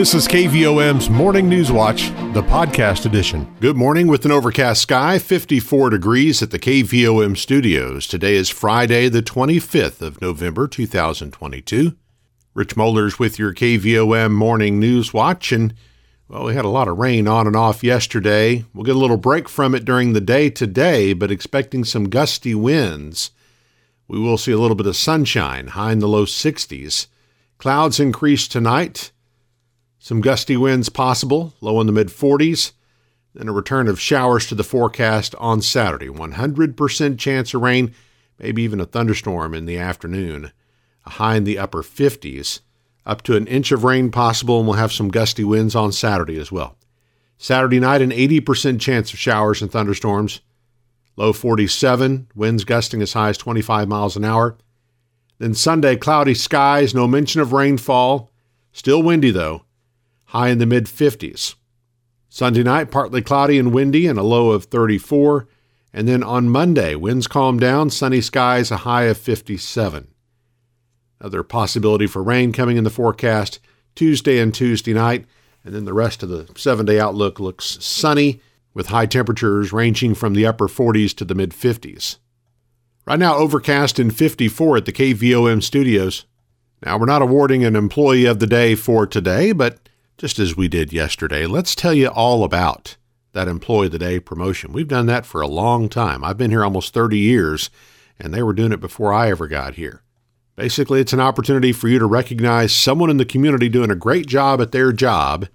This is KVOM's Morning News Watch, the podcast edition. Good morning with an overcast sky, 54 degrees at the KVOM studios. Today is Friday, the 25th of November, 2022. Rich Mollers with your KVOM Morning News Watch. And, well, we had a lot of rain on and off yesterday. We'll get a little break from it during the day today, but expecting some gusty winds. We will see a little bit of sunshine, high in the low 60s. Clouds increase tonight. Some gusty winds possible, low in the mid 40s. Then a return of showers to the forecast on Saturday. 100% chance of rain, maybe even a thunderstorm in the afternoon. A high in the upper 50s. Up to an inch of rain possible, and we'll have some gusty winds on Saturday as well. Saturday night, an 80% chance of showers and thunderstorms. Low 47, winds gusting as high as 25 miles an hour. Then Sunday, cloudy skies, no mention of rainfall. Still windy though high in the mid 50s. Sunday night, partly cloudy and windy and a low of 34. And then on Monday, winds calm down, sunny skies, a high of 57. Another possibility for rain coming in the forecast Tuesday and Tuesday night. And then the rest of the seven day outlook looks sunny with high temperatures ranging from the upper 40s to the mid 50s. Right now, overcast in 54 at the KVOM studios. Now, we're not awarding an employee of the day for today, but just as we did yesterday, let's tell you all about that Employee of the Day promotion. We've done that for a long time. I've been here almost 30 years, and they were doing it before I ever got here. Basically, it's an opportunity for you to recognize someone in the community doing a great job at their job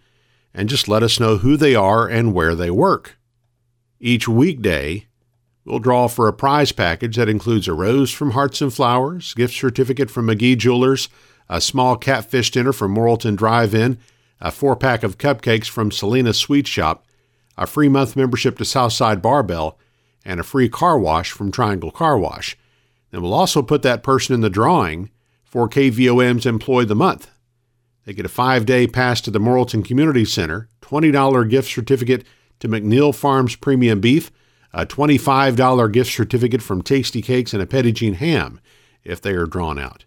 and just let us know who they are and where they work. Each weekday, we'll draw for a prize package that includes a rose from Hearts and Flowers, gift certificate from McGee Jewelers, a small catfish dinner from Morrilton Drive In, a four pack of cupcakes from Selena's Sweet Shop, a free month membership to Southside Barbell, and a free car wash from Triangle Car Wash. And we'll also put that person in the drawing for KVOM's Employee of the Month. They get a five day pass to the Morrilton Community Center, $20 gift certificate to McNeil Farms Premium Beef, a $25 gift certificate from Tasty Cakes, and a Jean ham if they are drawn out.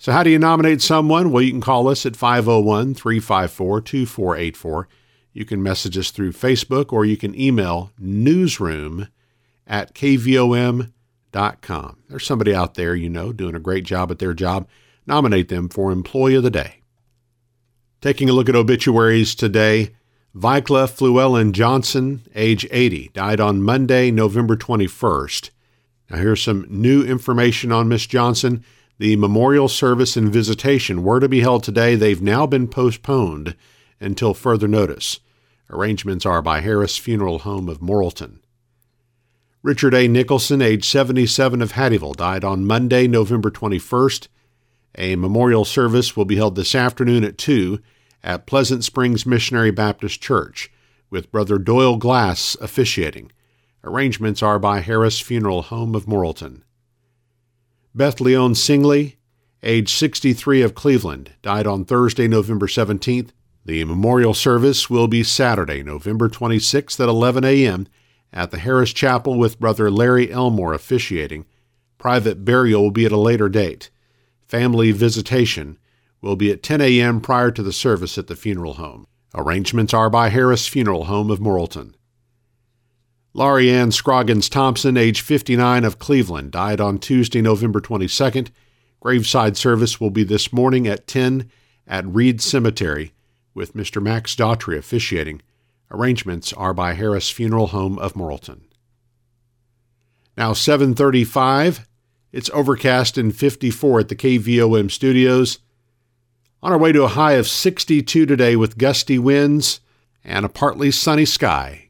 So, how do you nominate someone? Well, you can call us at 501 354 2484. You can message us through Facebook or you can email newsroom at kvom.com. There's somebody out there you know doing a great job at their job. Nominate them for Employee of the Day. Taking a look at obituaries today, Vicla Fluellen Johnson, age 80, died on Monday, November 21st. Now, here's some new information on Miss Johnson. The memorial service and visitation were to be held today. They've now been postponed until further notice. Arrangements are by Harris Funeral Home of Morrilton. Richard A. Nicholson, age 77 of Hattieville, died on Monday, November 21st. A memorial service will be held this afternoon at 2 at Pleasant Springs Missionary Baptist Church, with Brother Doyle Glass officiating. Arrangements are by Harris Funeral Home of Morrilton. Beth Leon Singley, age 63 of Cleveland, died on Thursday, November 17th. The memorial service will be Saturday, November 26th at 11 a.m. at the Harris Chapel with Brother Larry Elmore officiating. Private burial will be at a later date. Family visitation will be at 10 a.m. prior to the service at the funeral home. Arrangements are by Harris Funeral Home of Morrilton. Laurie Ann Scroggins Thompson, age 59 of Cleveland, died on Tuesday, November 22nd. Graveside service will be this morning at 10 at Reed Cemetery, with Mr. Max Daughtry officiating. Arrangements are by Harris Funeral Home of Morrilton. Now 7:35. It's overcast and 54 at the KVOM studios. On our way to a high of 62 today with gusty winds and a partly sunny sky.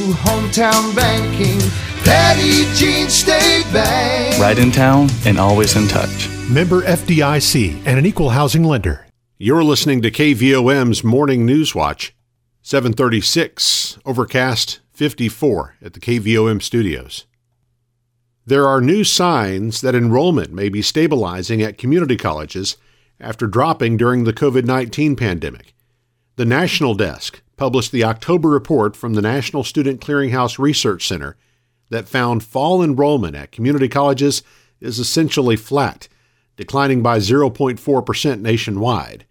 hometown banking. Petit Jean State Bank. Right in town and always in touch. Member FDIC and an equal housing lender. You're listening to KVOM's Morning News Watch. 736, overcast 54 at the KVOM studios. There are new signs that enrollment may be stabilizing at community colleges after dropping during the COVID 19 pandemic. The National Desk published the October report from the National Student Clearinghouse Research Center that found fall enrollment at community colleges is essentially flat, declining by 0.4% nationwide.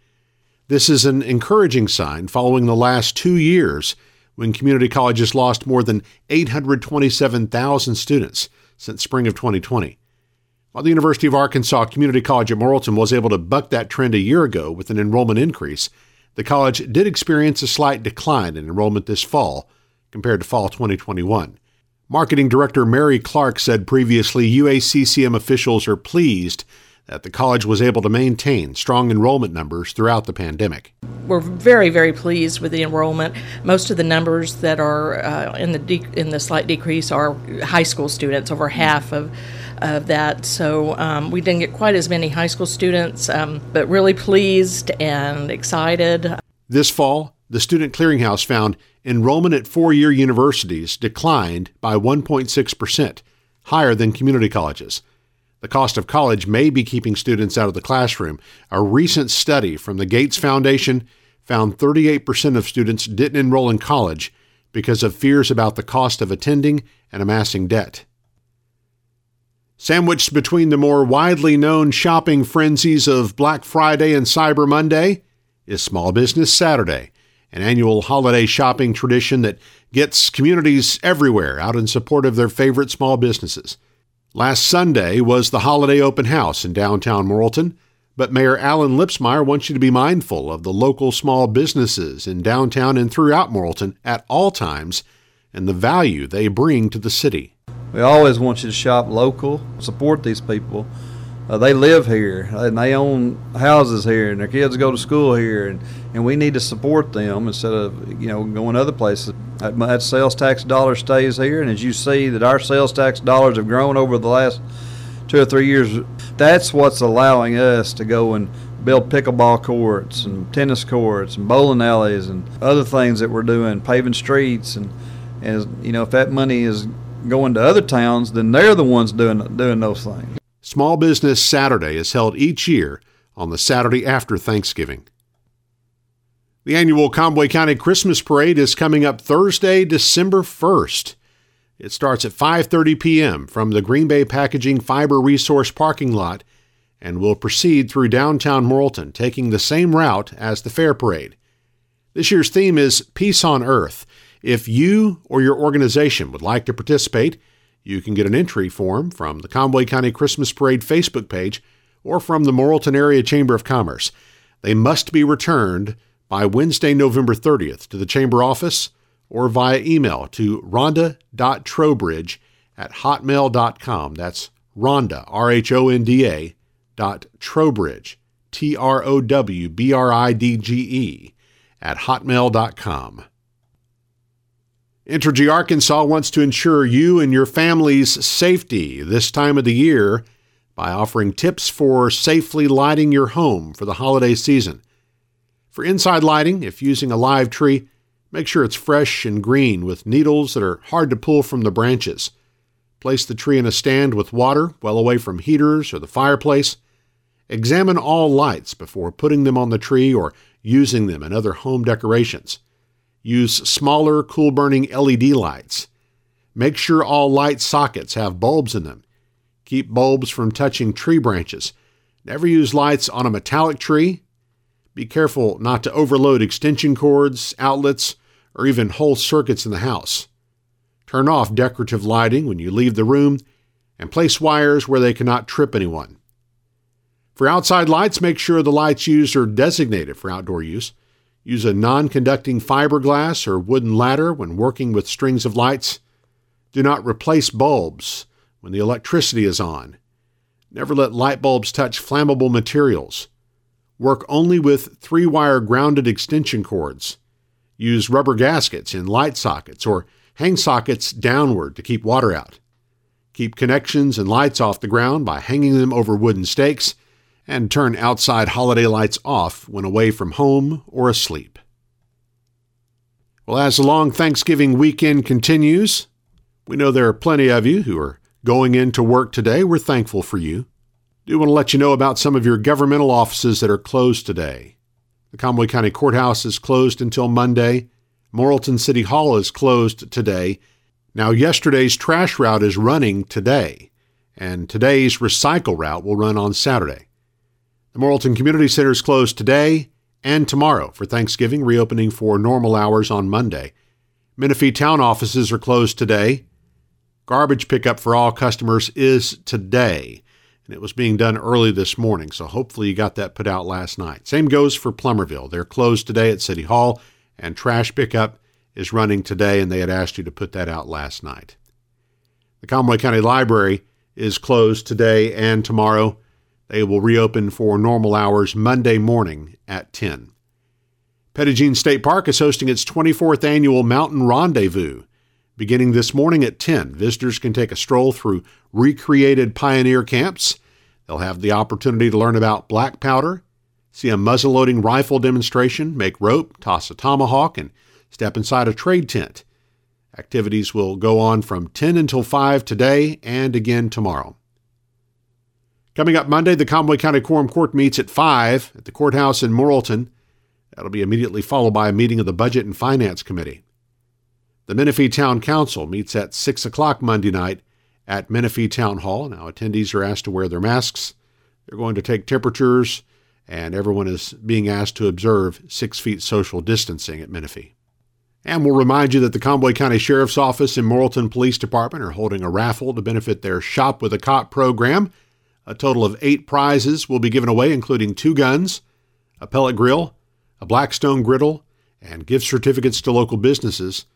This is an encouraging sign following the last two years when community colleges lost more than 827,000 students since spring of 2020. While the University of Arkansas Community College at Morrilton was able to buck that trend a year ago with an enrollment increase, the college did experience a slight decline in enrollment this fall compared to fall 2021. Marketing Director Mary Clark said previously UACCM officials are pleased that the college was able to maintain strong enrollment numbers throughout the pandemic. We're very, very pleased with the enrollment. Most of the numbers that are uh, in the de- in the slight decrease are high school students, over half of of that. So um, we didn't get quite as many high school students, um, but really pleased and excited. This fall, the Student Clearinghouse found enrollment at four year universities declined by 1.6%, higher than community colleges. The cost of college may be keeping students out of the classroom. A recent study from the Gates Foundation found 38% of students didn't enroll in college because of fears about the cost of attending and amassing debt. Sandwiched between the more widely known shopping frenzies of Black Friday and Cyber Monday is Small Business Saturday, an annual holiday shopping tradition that gets communities everywhere out in support of their favorite small businesses. Last Sunday was the holiday open house in downtown Morrilton, but Mayor Alan Lipsmeyer wants you to be mindful of the local small businesses in downtown and throughout Morrilton at all times and the value they bring to the city. We always want you to shop local, support these people. Uh, they live here and they own houses here and their kids go to school here and, and we need to support them instead of you know going other places that, that sales tax dollar stays here and as you see that our sales tax dollars have grown over the last two or three years that's what's allowing us to go and build pickleball courts and tennis courts and bowling alleys and other things that we're doing paving streets and and you know if that money is going to other towns then they're the ones doing doing those things Small Business Saturday is held each year on the Saturday after Thanksgiving. The annual Conway County Christmas Parade is coming up Thursday, December 1st. It starts at 5:30 p.m. from the Green Bay Packaging Fiber Resource parking lot and will proceed through downtown Morrilton, taking the same route as the fair parade. This year's theme is Peace on Earth. If you or your organization would like to participate, you can get an entry form from the Conway County Christmas Parade Facebook page or from the Morrilton Area Chamber of Commerce. They must be returned by Wednesday, November 30th to the Chamber office or via email to rhonda.trowbridge at hotmail.com. That's Rhonda, R H O N D A, dot Trowbridge, T R O W B R I D G E, at hotmail.com. Entergy Arkansas wants to ensure you and your family's safety this time of the year by offering tips for safely lighting your home for the holiday season. For inside lighting, if using a live tree, make sure it's fresh and green with needles that are hard to pull from the branches. Place the tree in a stand with water well away from heaters or the fireplace. Examine all lights before putting them on the tree or using them in other home decorations. Use smaller, cool burning LED lights. Make sure all light sockets have bulbs in them. Keep bulbs from touching tree branches. Never use lights on a metallic tree. Be careful not to overload extension cords, outlets, or even whole circuits in the house. Turn off decorative lighting when you leave the room and place wires where they cannot trip anyone. For outside lights, make sure the lights used are designated for outdoor use. Use a non conducting fiberglass or wooden ladder when working with strings of lights. Do not replace bulbs when the electricity is on. Never let light bulbs touch flammable materials. Work only with three wire grounded extension cords. Use rubber gaskets in light sockets or hang sockets downward to keep water out. Keep connections and lights off the ground by hanging them over wooden stakes and turn outside holiday lights off when away from home or asleep. Well, as the long Thanksgiving weekend continues, we know there are plenty of you who are going into work today. We're thankful for you. Do want to let you know about some of your governmental offices that are closed today. The Conway County Courthouse is closed until Monday. Morrilton City Hall is closed today. Now, yesterday's trash route is running today, and today's recycle route will run on Saturday. The Morrilton Community Center is closed today and tomorrow for Thanksgiving, reopening for normal hours on Monday. Menifee town offices are closed today. Garbage pickup for all customers is today, and it was being done early this morning, so hopefully you got that put out last night. Same goes for Plumerville. They're closed today at City Hall, and trash pickup is running today, and they had asked you to put that out last night. The Conway County Library is closed today and tomorrow. They will reopen for normal hours Monday morning at 10. Petit Jean State Park is hosting its 24th annual Mountain Rendezvous. Beginning this morning at 10, visitors can take a stroll through recreated pioneer camps. They'll have the opportunity to learn about black powder, see a muzzleloading rifle demonstration, make rope, toss a tomahawk, and step inside a trade tent. Activities will go on from 10 until 5 today and again tomorrow. Coming up Monday, the Conway County Quorum Court meets at 5 at the courthouse in Morrilton. That'll be immediately followed by a meeting of the Budget and Finance Committee. The Menifee Town Council meets at 6 o'clock Monday night at Menifee Town Hall. Now, attendees are asked to wear their masks. They're going to take temperatures, and everyone is being asked to observe six feet social distancing at Menifee. And we'll remind you that the Conway County Sheriff's Office and Morrilton Police Department are holding a raffle to benefit their Shop with a Cop program. A total of eight prizes will be given away, including two guns, a pellet grill, a Blackstone griddle, and gift certificates to local businesses.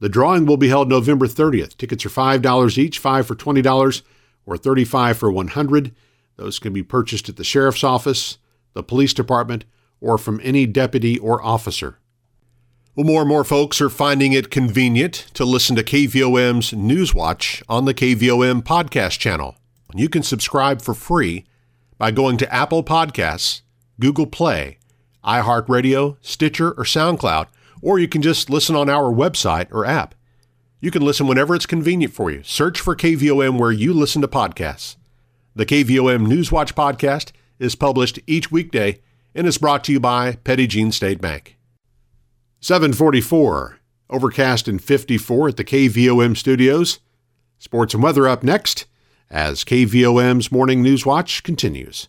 The drawing will be held November 30th. Tickets are $5 each, 5 for $20 or 35 for 100. Those can be purchased at the sheriff's office, the police department, or from any deputy or officer. Well, more and more folks are finding it convenient to listen to KVOM's Newswatch on the KVOM podcast channel. You can subscribe for free by going to Apple Podcasts, Google Play, iHeartRadio, Stitcher, or SoundCloud, or you can just listen on our website or app. You can listen whenever it's convenient for you. Search for KVOM where you listen to podcasts. The KVOM Newswatch podcast is published each weekday and is brought to you by Petit Jean State Bank. 744, overcast and 54 at the KVOM studios. Sports and weather up next as KVOM's Morning News Watch continues.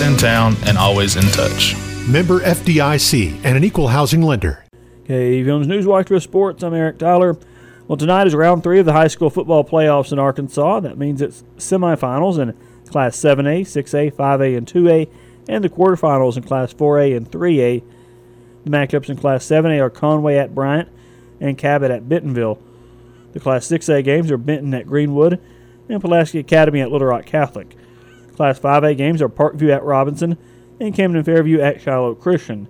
Right in town and always in touch. Member FDIC and an equal housing lender. KVOM's News Watch with Sports. I'm Eric Tyler. Well, tonight is round three of the high school football playoffs in Arkansas. That means it's semifinals in Class 7A, 6A, 5A, and 2A, and the quarterfinals in Class 4A and 3A. The matchups in Class 7A are Conway at Bryant and Cabot at Bentonville. The Class 6A games are Benton at Greenwood and Pulaski Academy at Little Rock Catholic. Class 5A games are Parkview at Robinson and Camden Fairview at Shiloh Christian.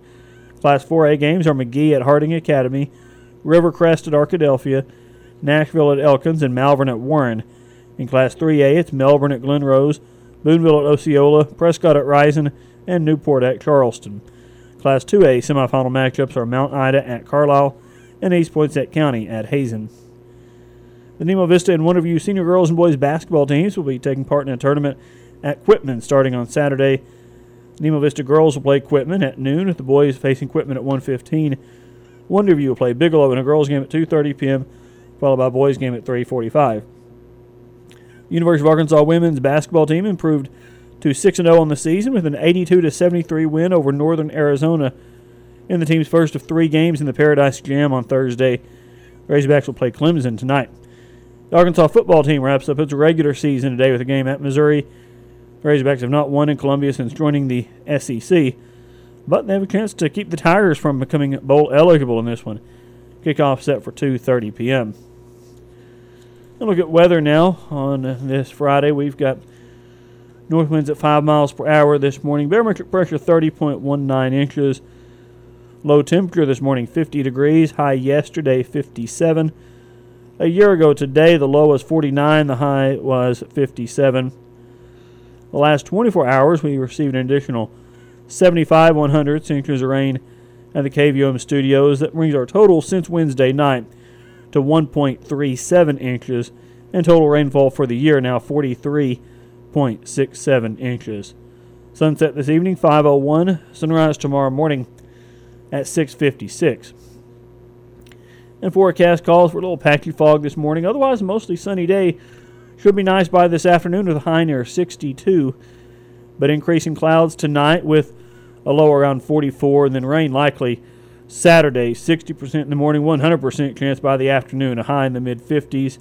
Class 4A games are McGehee at Harding Academy, Rivercrest at Arkadelphia, Nashville at Elkins, and Malvern at Warren. In Class 3A, it's Melbourne at Glen Rose, Boonville at Osceola, Prescott at Rison, and Newport at Charleston. Class 2A semifinal matchups are Mount Ida at Carlisle and East Poinsett County at Hazen. The Nemo Vista and Wonderview senior girls and boys basketball teams will be taking part in a tournament at Quitman starting on Saturday. Nemo Vista girls will play Quitman at noon, the boys facing Quitman at 1:15. Wonderview will play Bigelow in a girls game at 2:30 p.m., followed by boys game at 3:45. University of Arkansas women's basketball team improved to 6 0 on the season with an 82 73 win over Northern Arizona in the team's first of three games in the Paradise Jam on Thursday. Razorbacks will play Clemson tonight. The Arkansas football team wraps up its regular season today with a game at Missouri. Razorbacks have not won in Columbia since joining the SEC, but they have a chance to keep the Tigers from becoming bowl eligible in this one. Kickoff set for 2:30 p.m. And look at weather now on this Friday. We've got north winds at 5 miles per hour this morning. Barometric pressure 30.19 inches. Low temperature this morning 50 degrees. High yesterday 57. A year ago today, the low was 49, the high was 57. The last 24 hours, we received an additional 75 100 inches of rain at the KVOM studios. That brings our total since Wednesday night to 1.37 inches, and total rainfall for the year now 43.67 inches. Sunset this evening 5:01. Sunrise tomorrow morning at 6:56. And forecast calls for a little patchy fog this morning. Otherwise, mostly sunny day. Should be nice by this afternoon with a high near 62. But increasing clouds tonight with a low around 44, and then rain likely Saturday, 60% in the morning, 100% chance by the afternoon, a high in the mid 50s.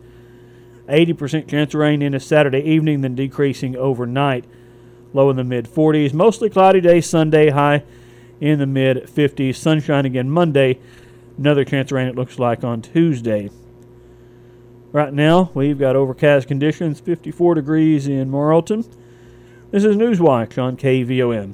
80% chance of rain into Saturday evening, then decreasing overnight, low in the mid 40s. Mostly cloudy day Sunday, high in the mid 50s. Sunshine again Monday. Another chance of rain, it looks like, on Tuesday. Right now, we've got overcast conditions, 54 degrees in Morrilton. This is Newswatch on KVOM.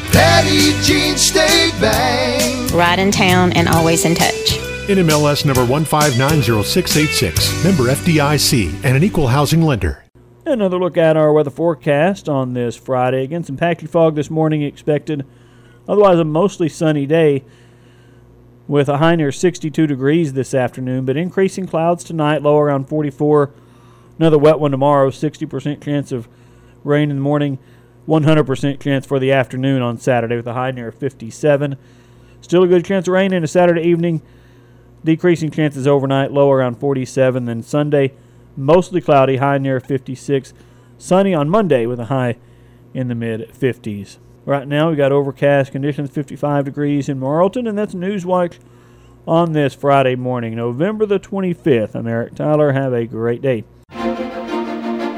Petit Jean State Bank. Right in town and always in touch. NMLS number 1590686, member FDIC, and an equal housing lender. Another look at our weather forecast on this Friday. Again, some patchy fog this morning expected. Otherwise, a mostly sunny day with a high near 62 degrees this afternoon, but increasing clouds tonight, low around 44. Another wet one tomorrow, 60% chance of rain in the morning, 100% chance for the afternoon on Saturday with a high near 57. Still a good chance of rain in a Saturday evening. Decreasing chances overnight, low around 47. Then Sunday, mostly cloudy, high near 56. Sunny on Monday with a high in the mid 50s. Right now, we got overcast conditions, 55 degrees in Morrilton, and that's Newswatch on this Friday morning, November the 25th. I'm Eric Tyler. Have a great day.